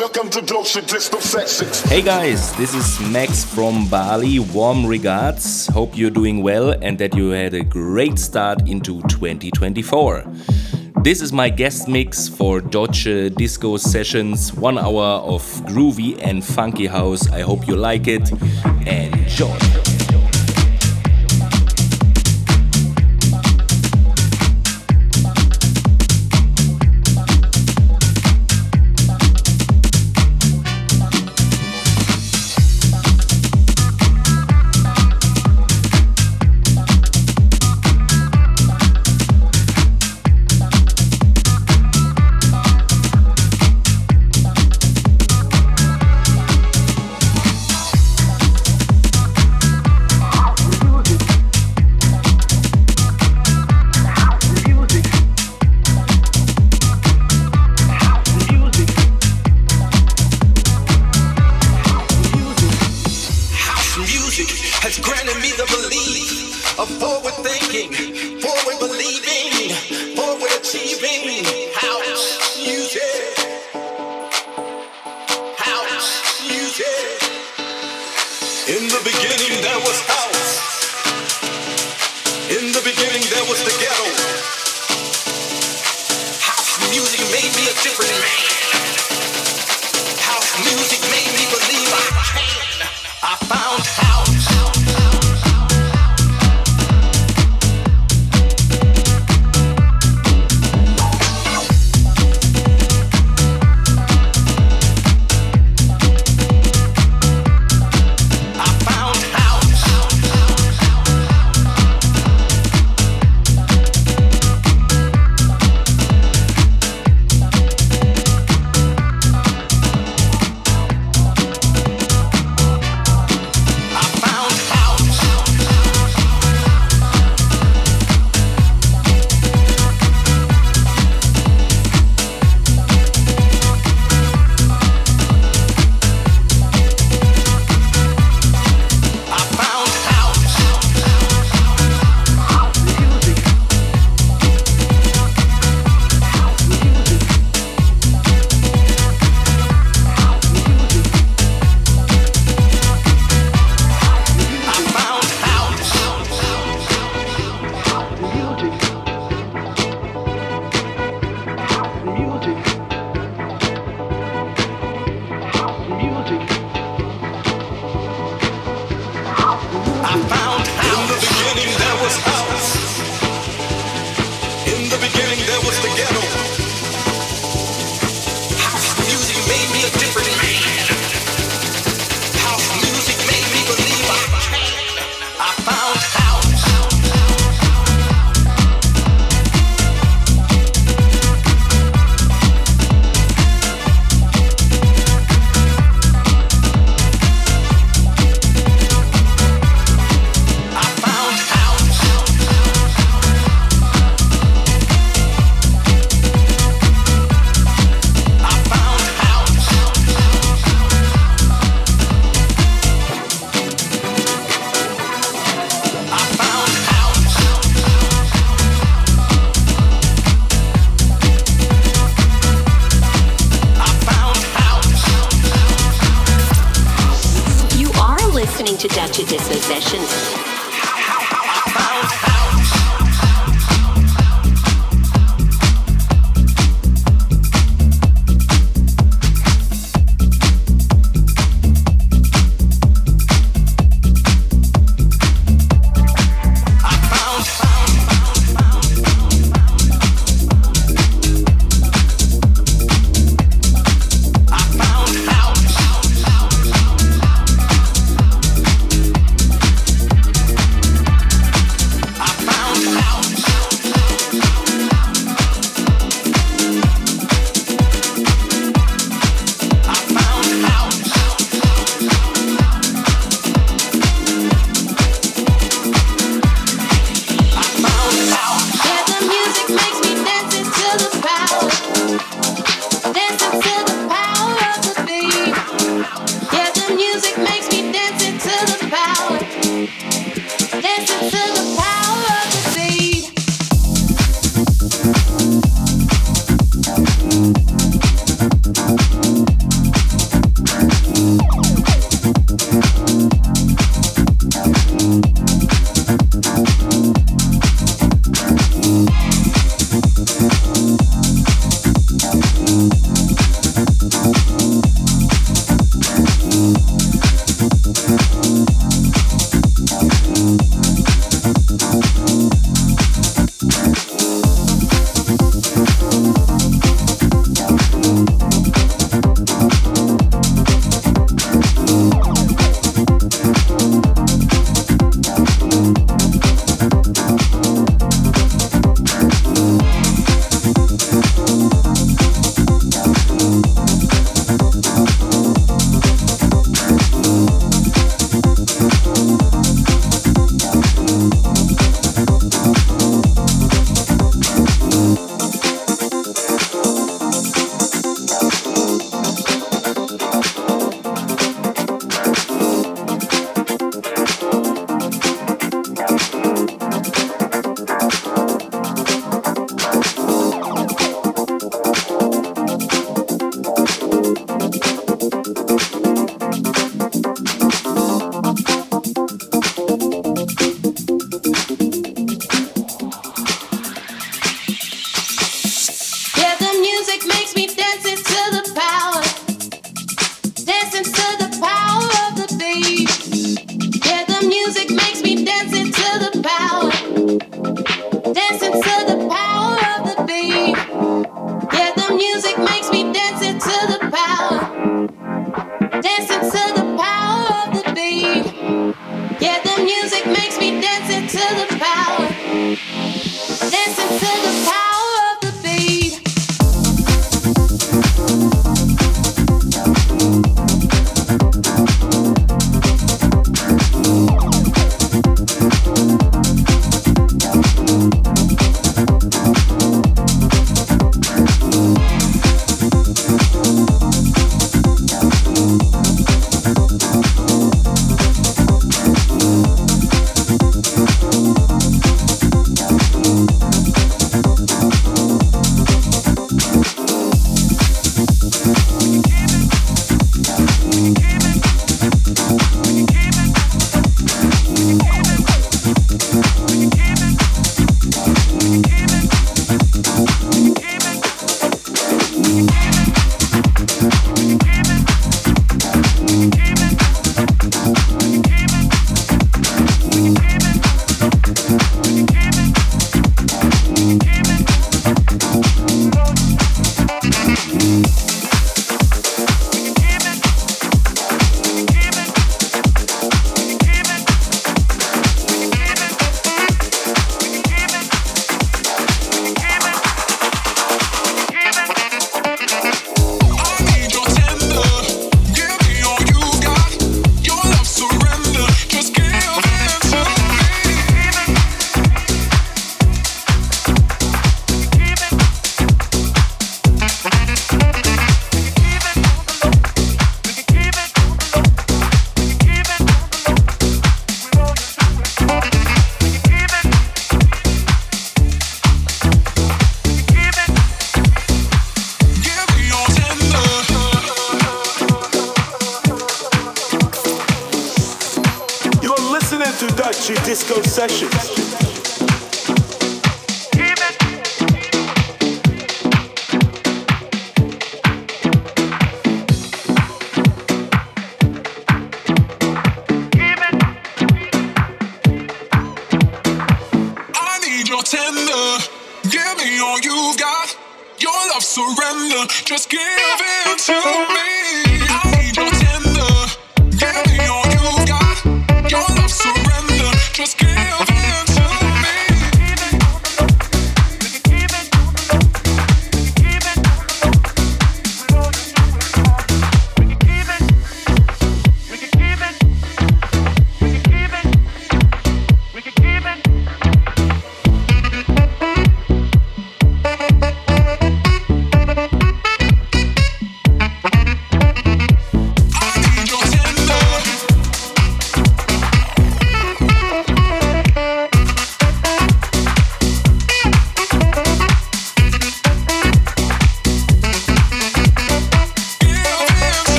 Welcome to Doche Disco Sessions. Hey guys, this is Maex from Bali. Warm regards. Hope you're doing well and that you had a great start into 2024. This is my guest mix for Doche Disco Sessions, one hour of groovy and funky house. I hope you like it. Enjoy.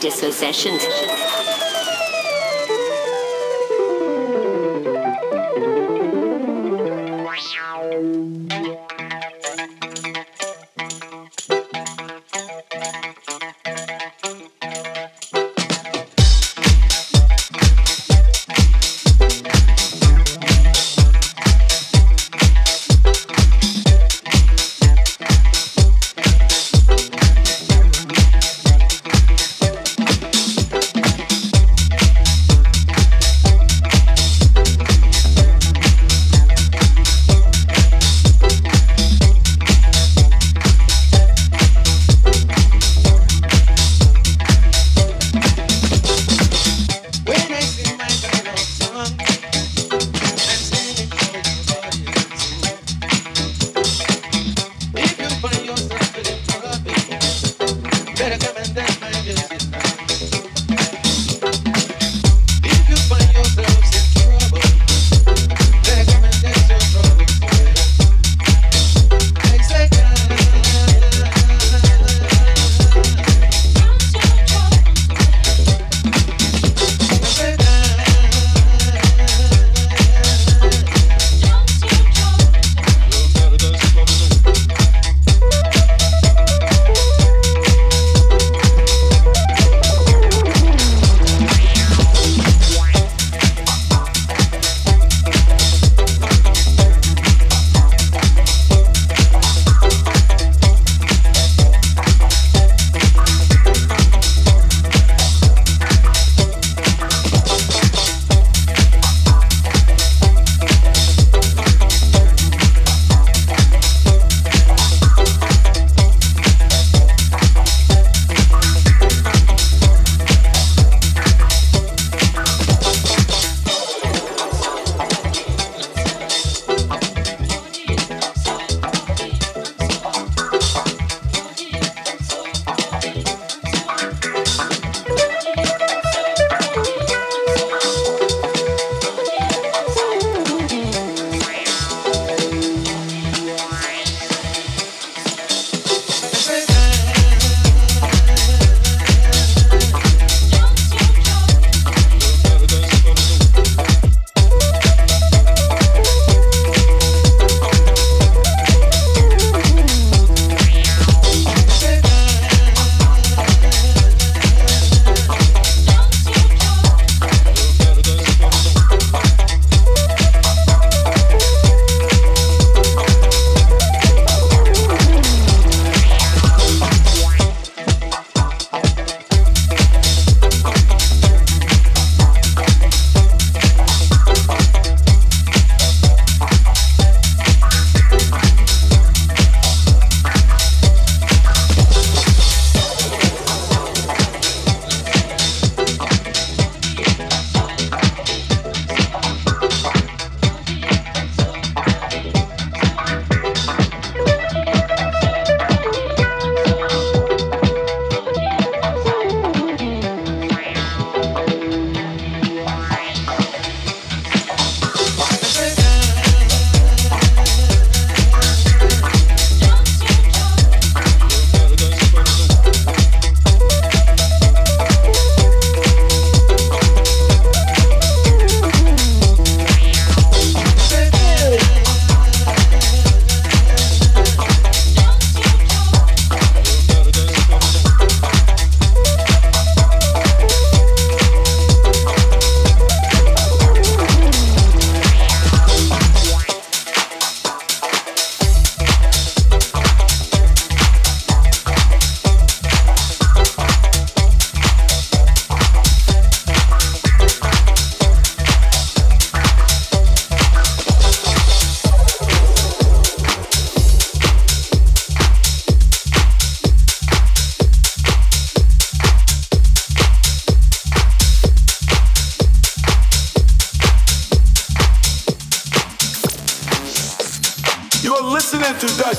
Disco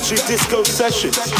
Electric Disco Sessions.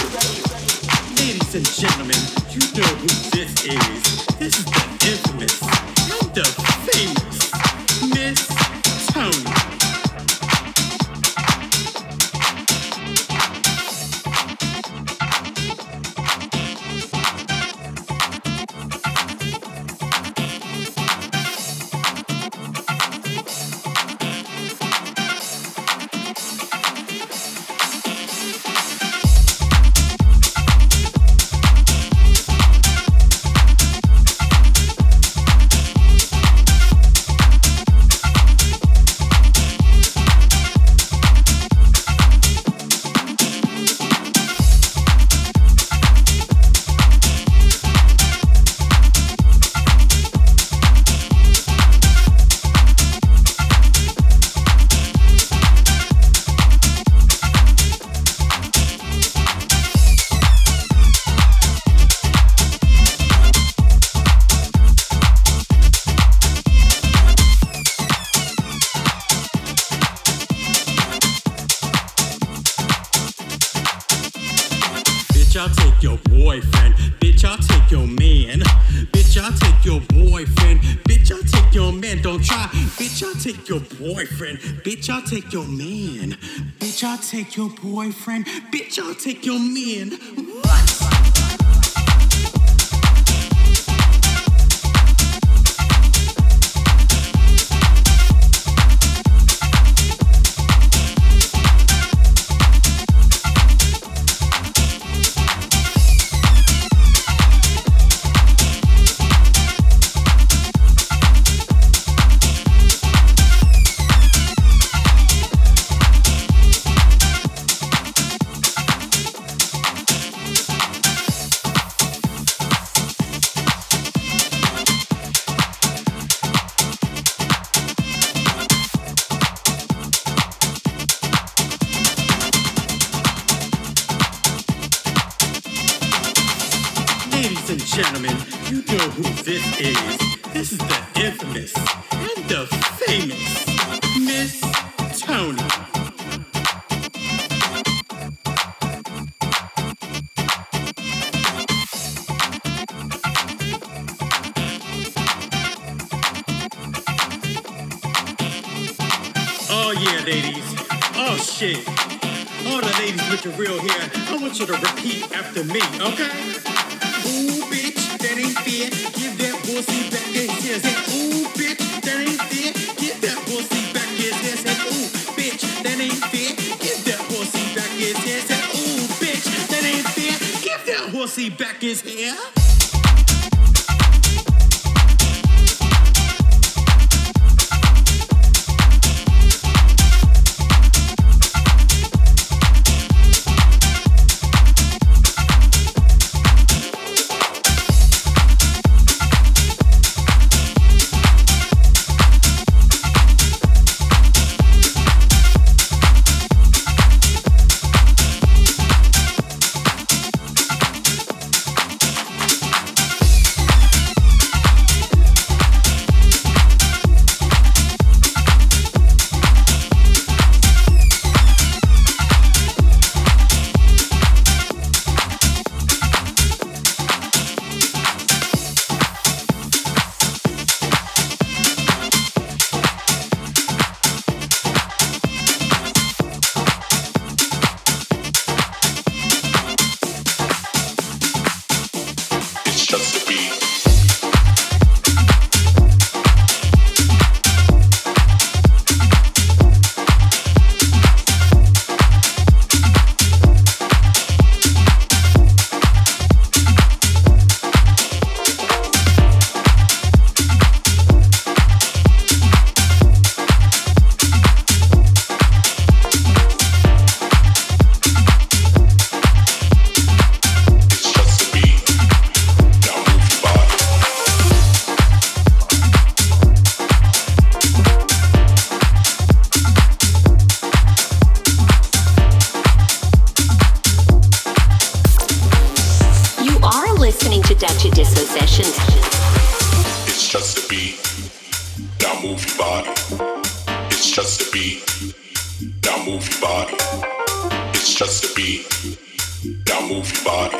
take your boyfriend. Bitch, I'll take your man. Bitch, I'll take your boyfriend. Bitch, I'll take your man. What? pussy Beck is here. beat. Now move your body. It's just a beat. Now move your body.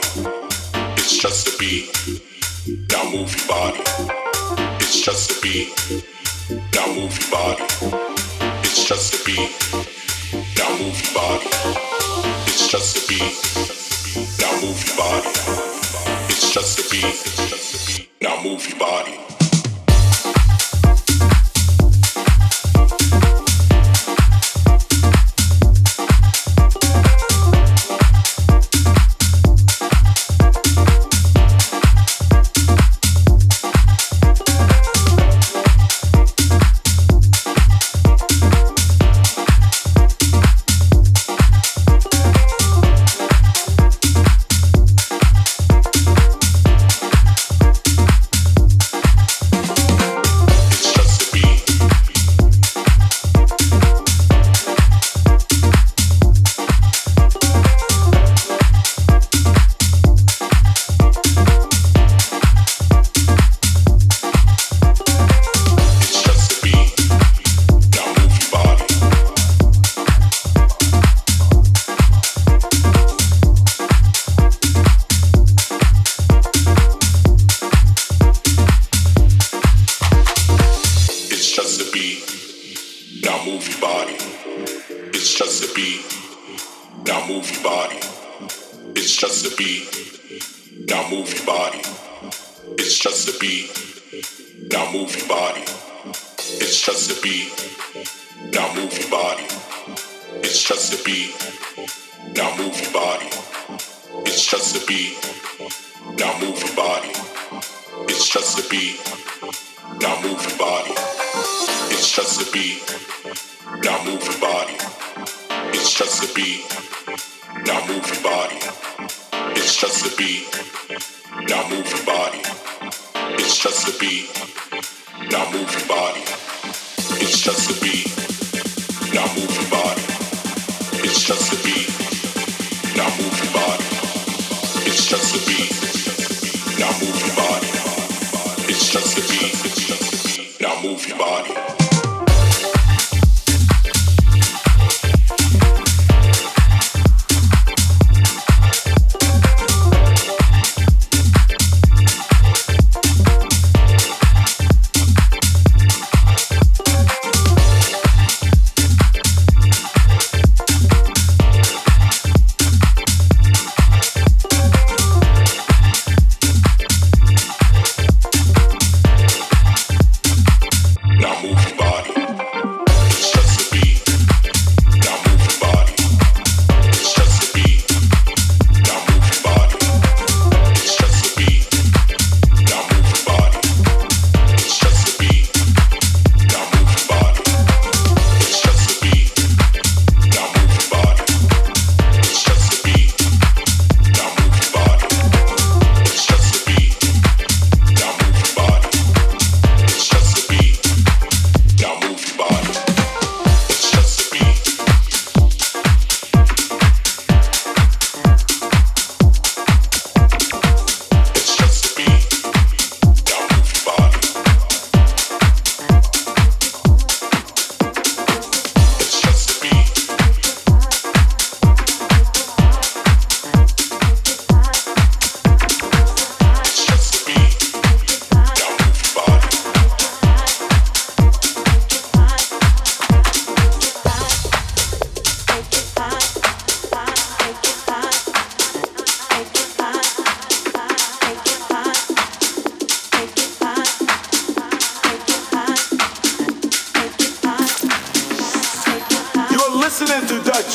It's just a beat. Now move your body. It's just a beat. Now move your body. It's just a beat. Now move your body. It's just a beat. Now move your body. It's just a beat. Now move your body. Now move your body. It's just a beat.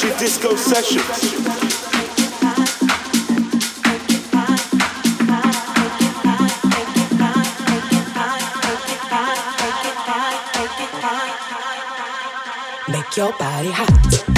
Ratchet Disco Sessions. Make your body hot.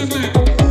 On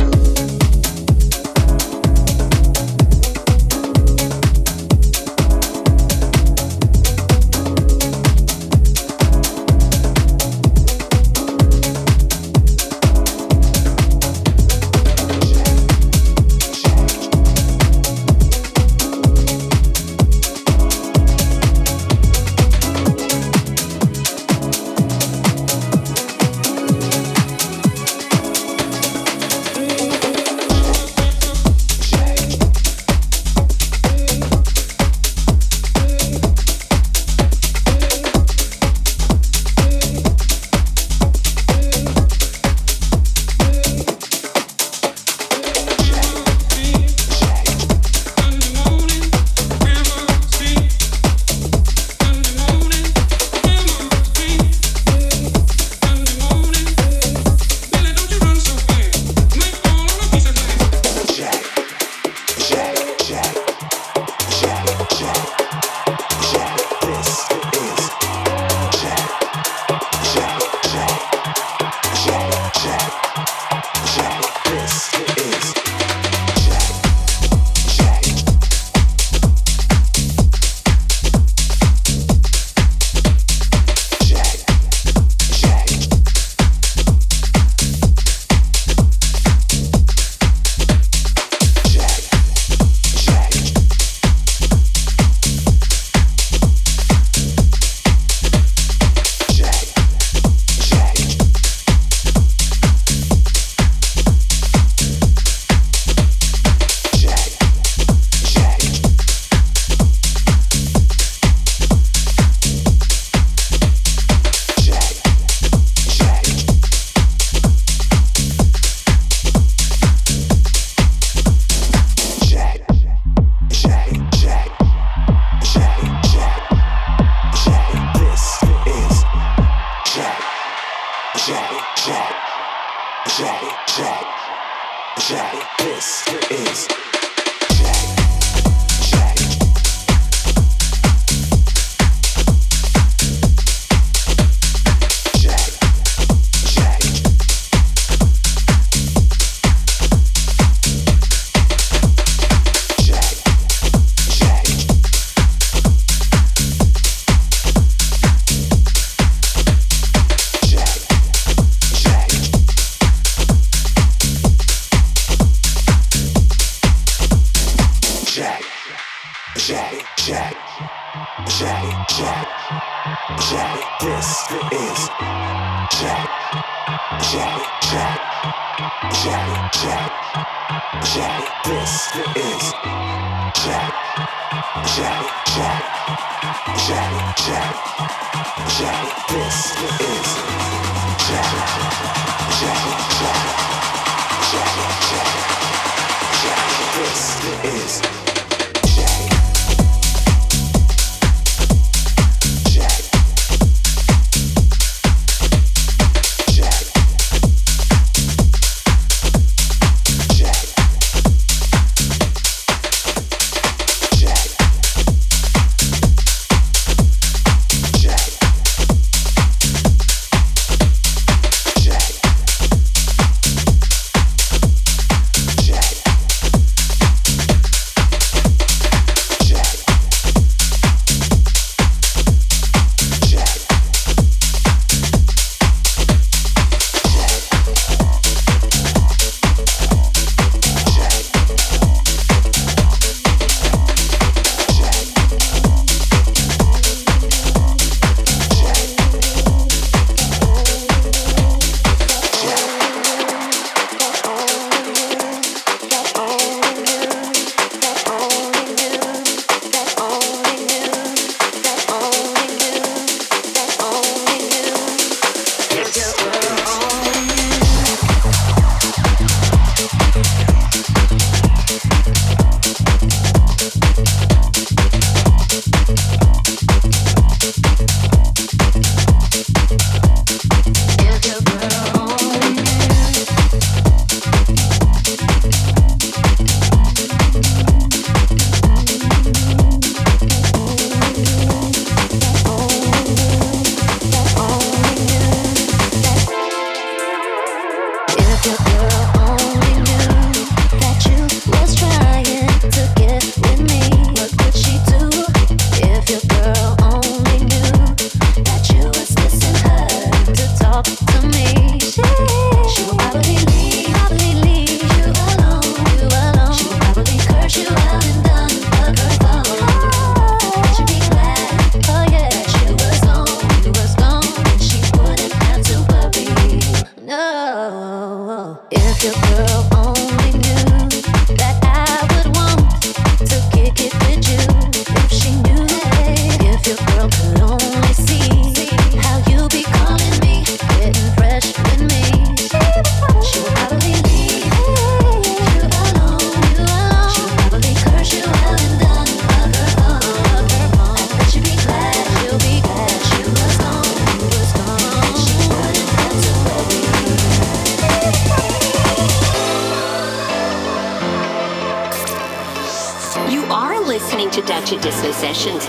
to Disco Sessions.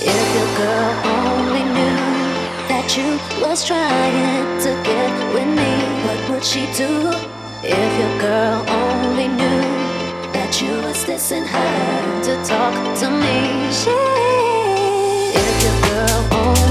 If your girl only knew that you was trying to get with me, what would she do? If your girl only knew that you was dissing her to talk to me, she. If your girl only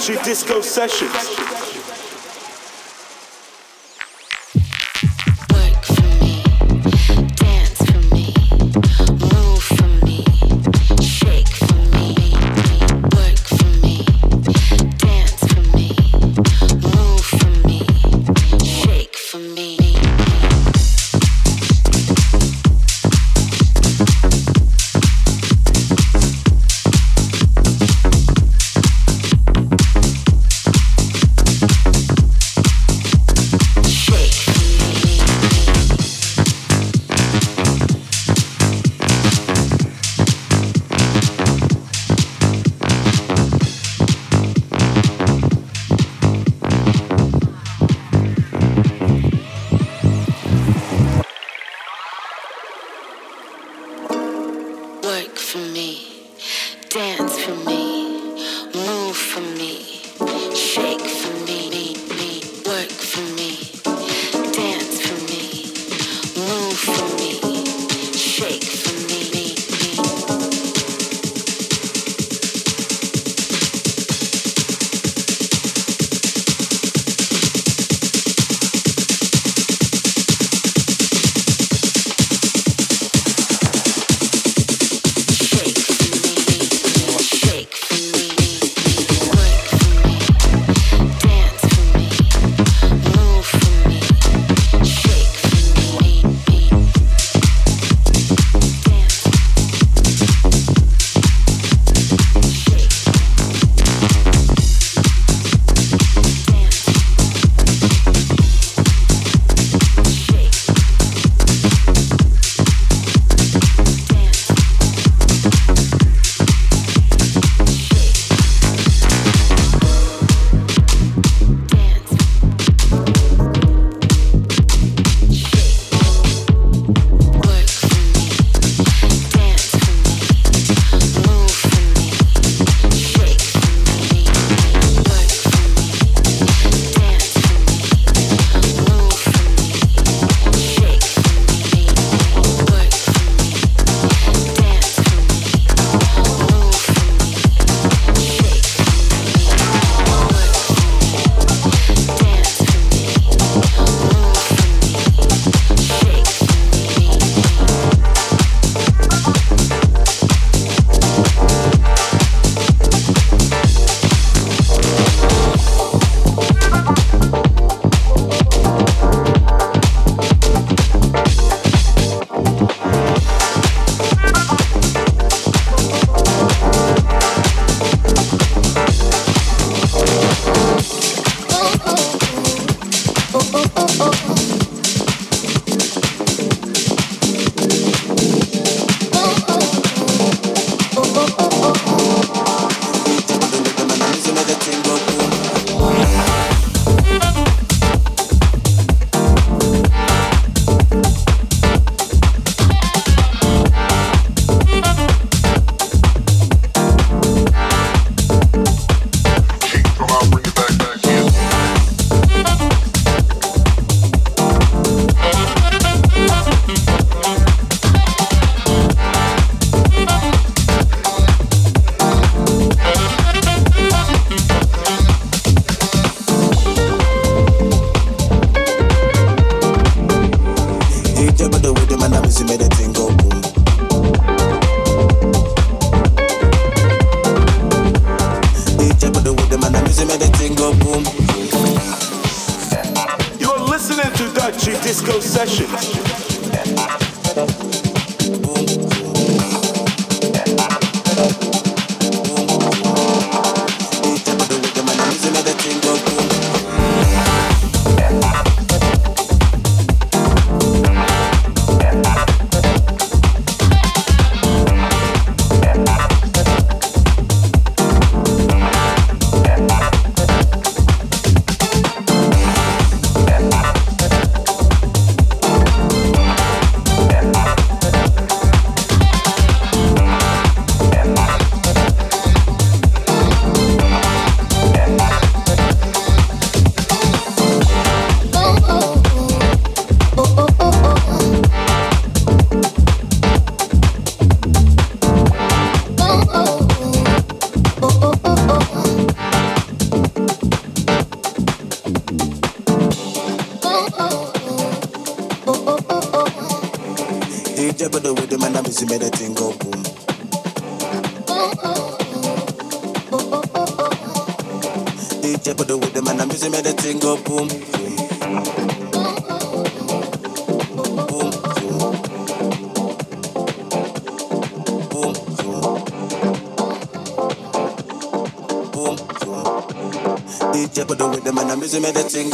to Disco Sessions. Make the thing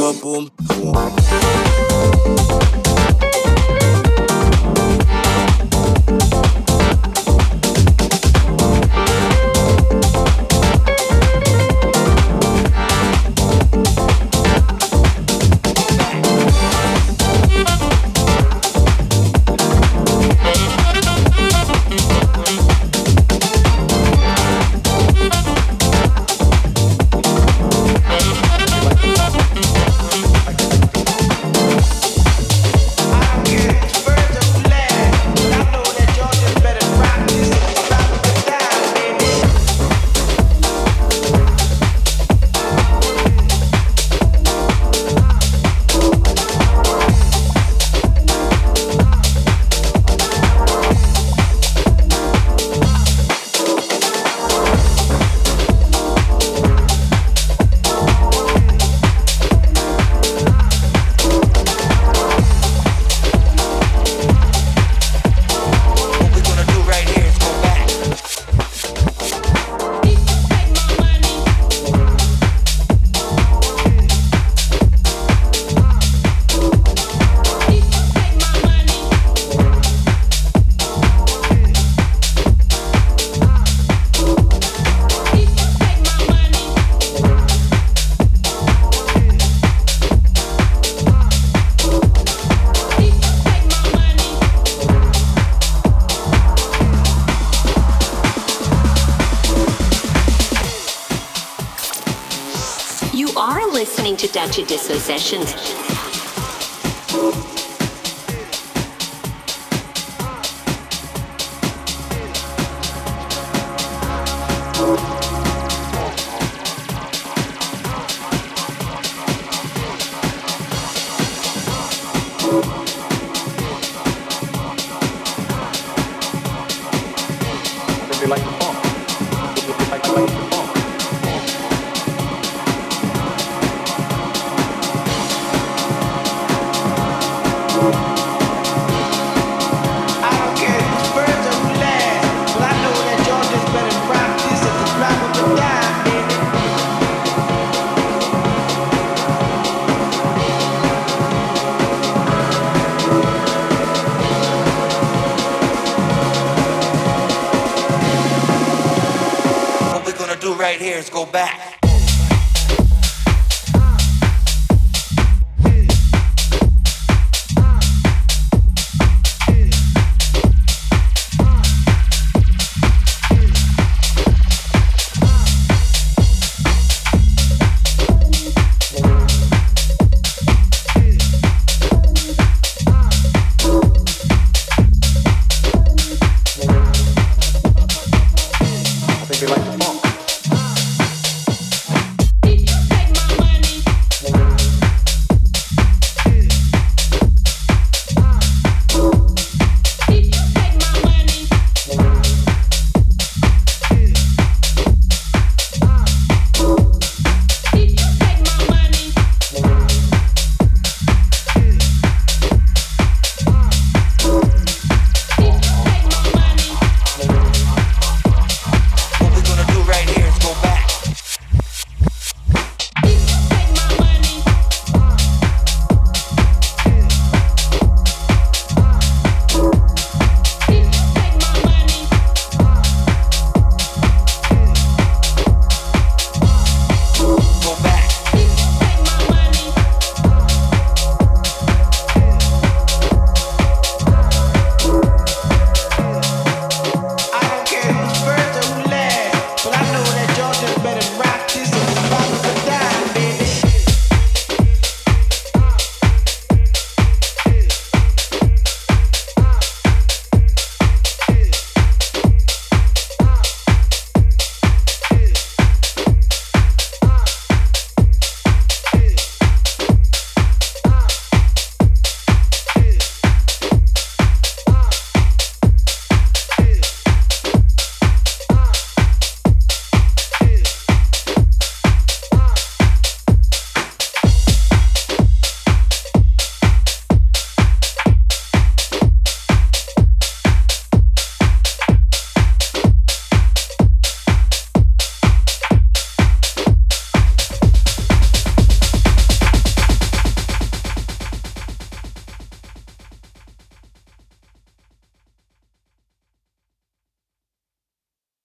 to Doche Sessions. Be right back.